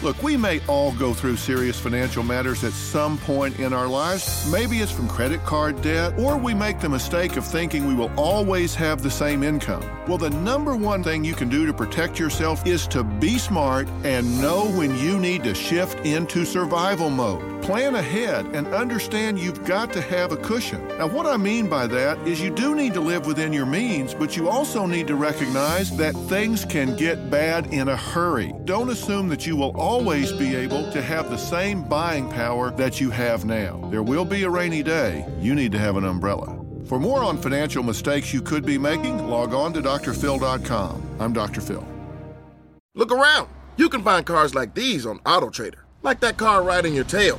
Look, we may all go through serious financial matters at some point in our lives. Maybe it's from credit card debt, or we make the mistake of thinking we will always have the same income. Well, the number one thing you can do to protect yourself is to be smart and know when you need to shift into survival mode. Plan ahead and understand you've got to have a cushion. Now, what I mean by that is you do need to live within your means, but you also need to recognize that things can get bad in a hurry. Don't assume that you will always be able to have the same buying power that you have now. There will be a rainy day. You need to have an umbrella. For more on financial mistakes you could be making, log on to drphil.com. I'm Dr. Phil. Look around. You can find cars like these on AutoTrader, like that car riding your tail.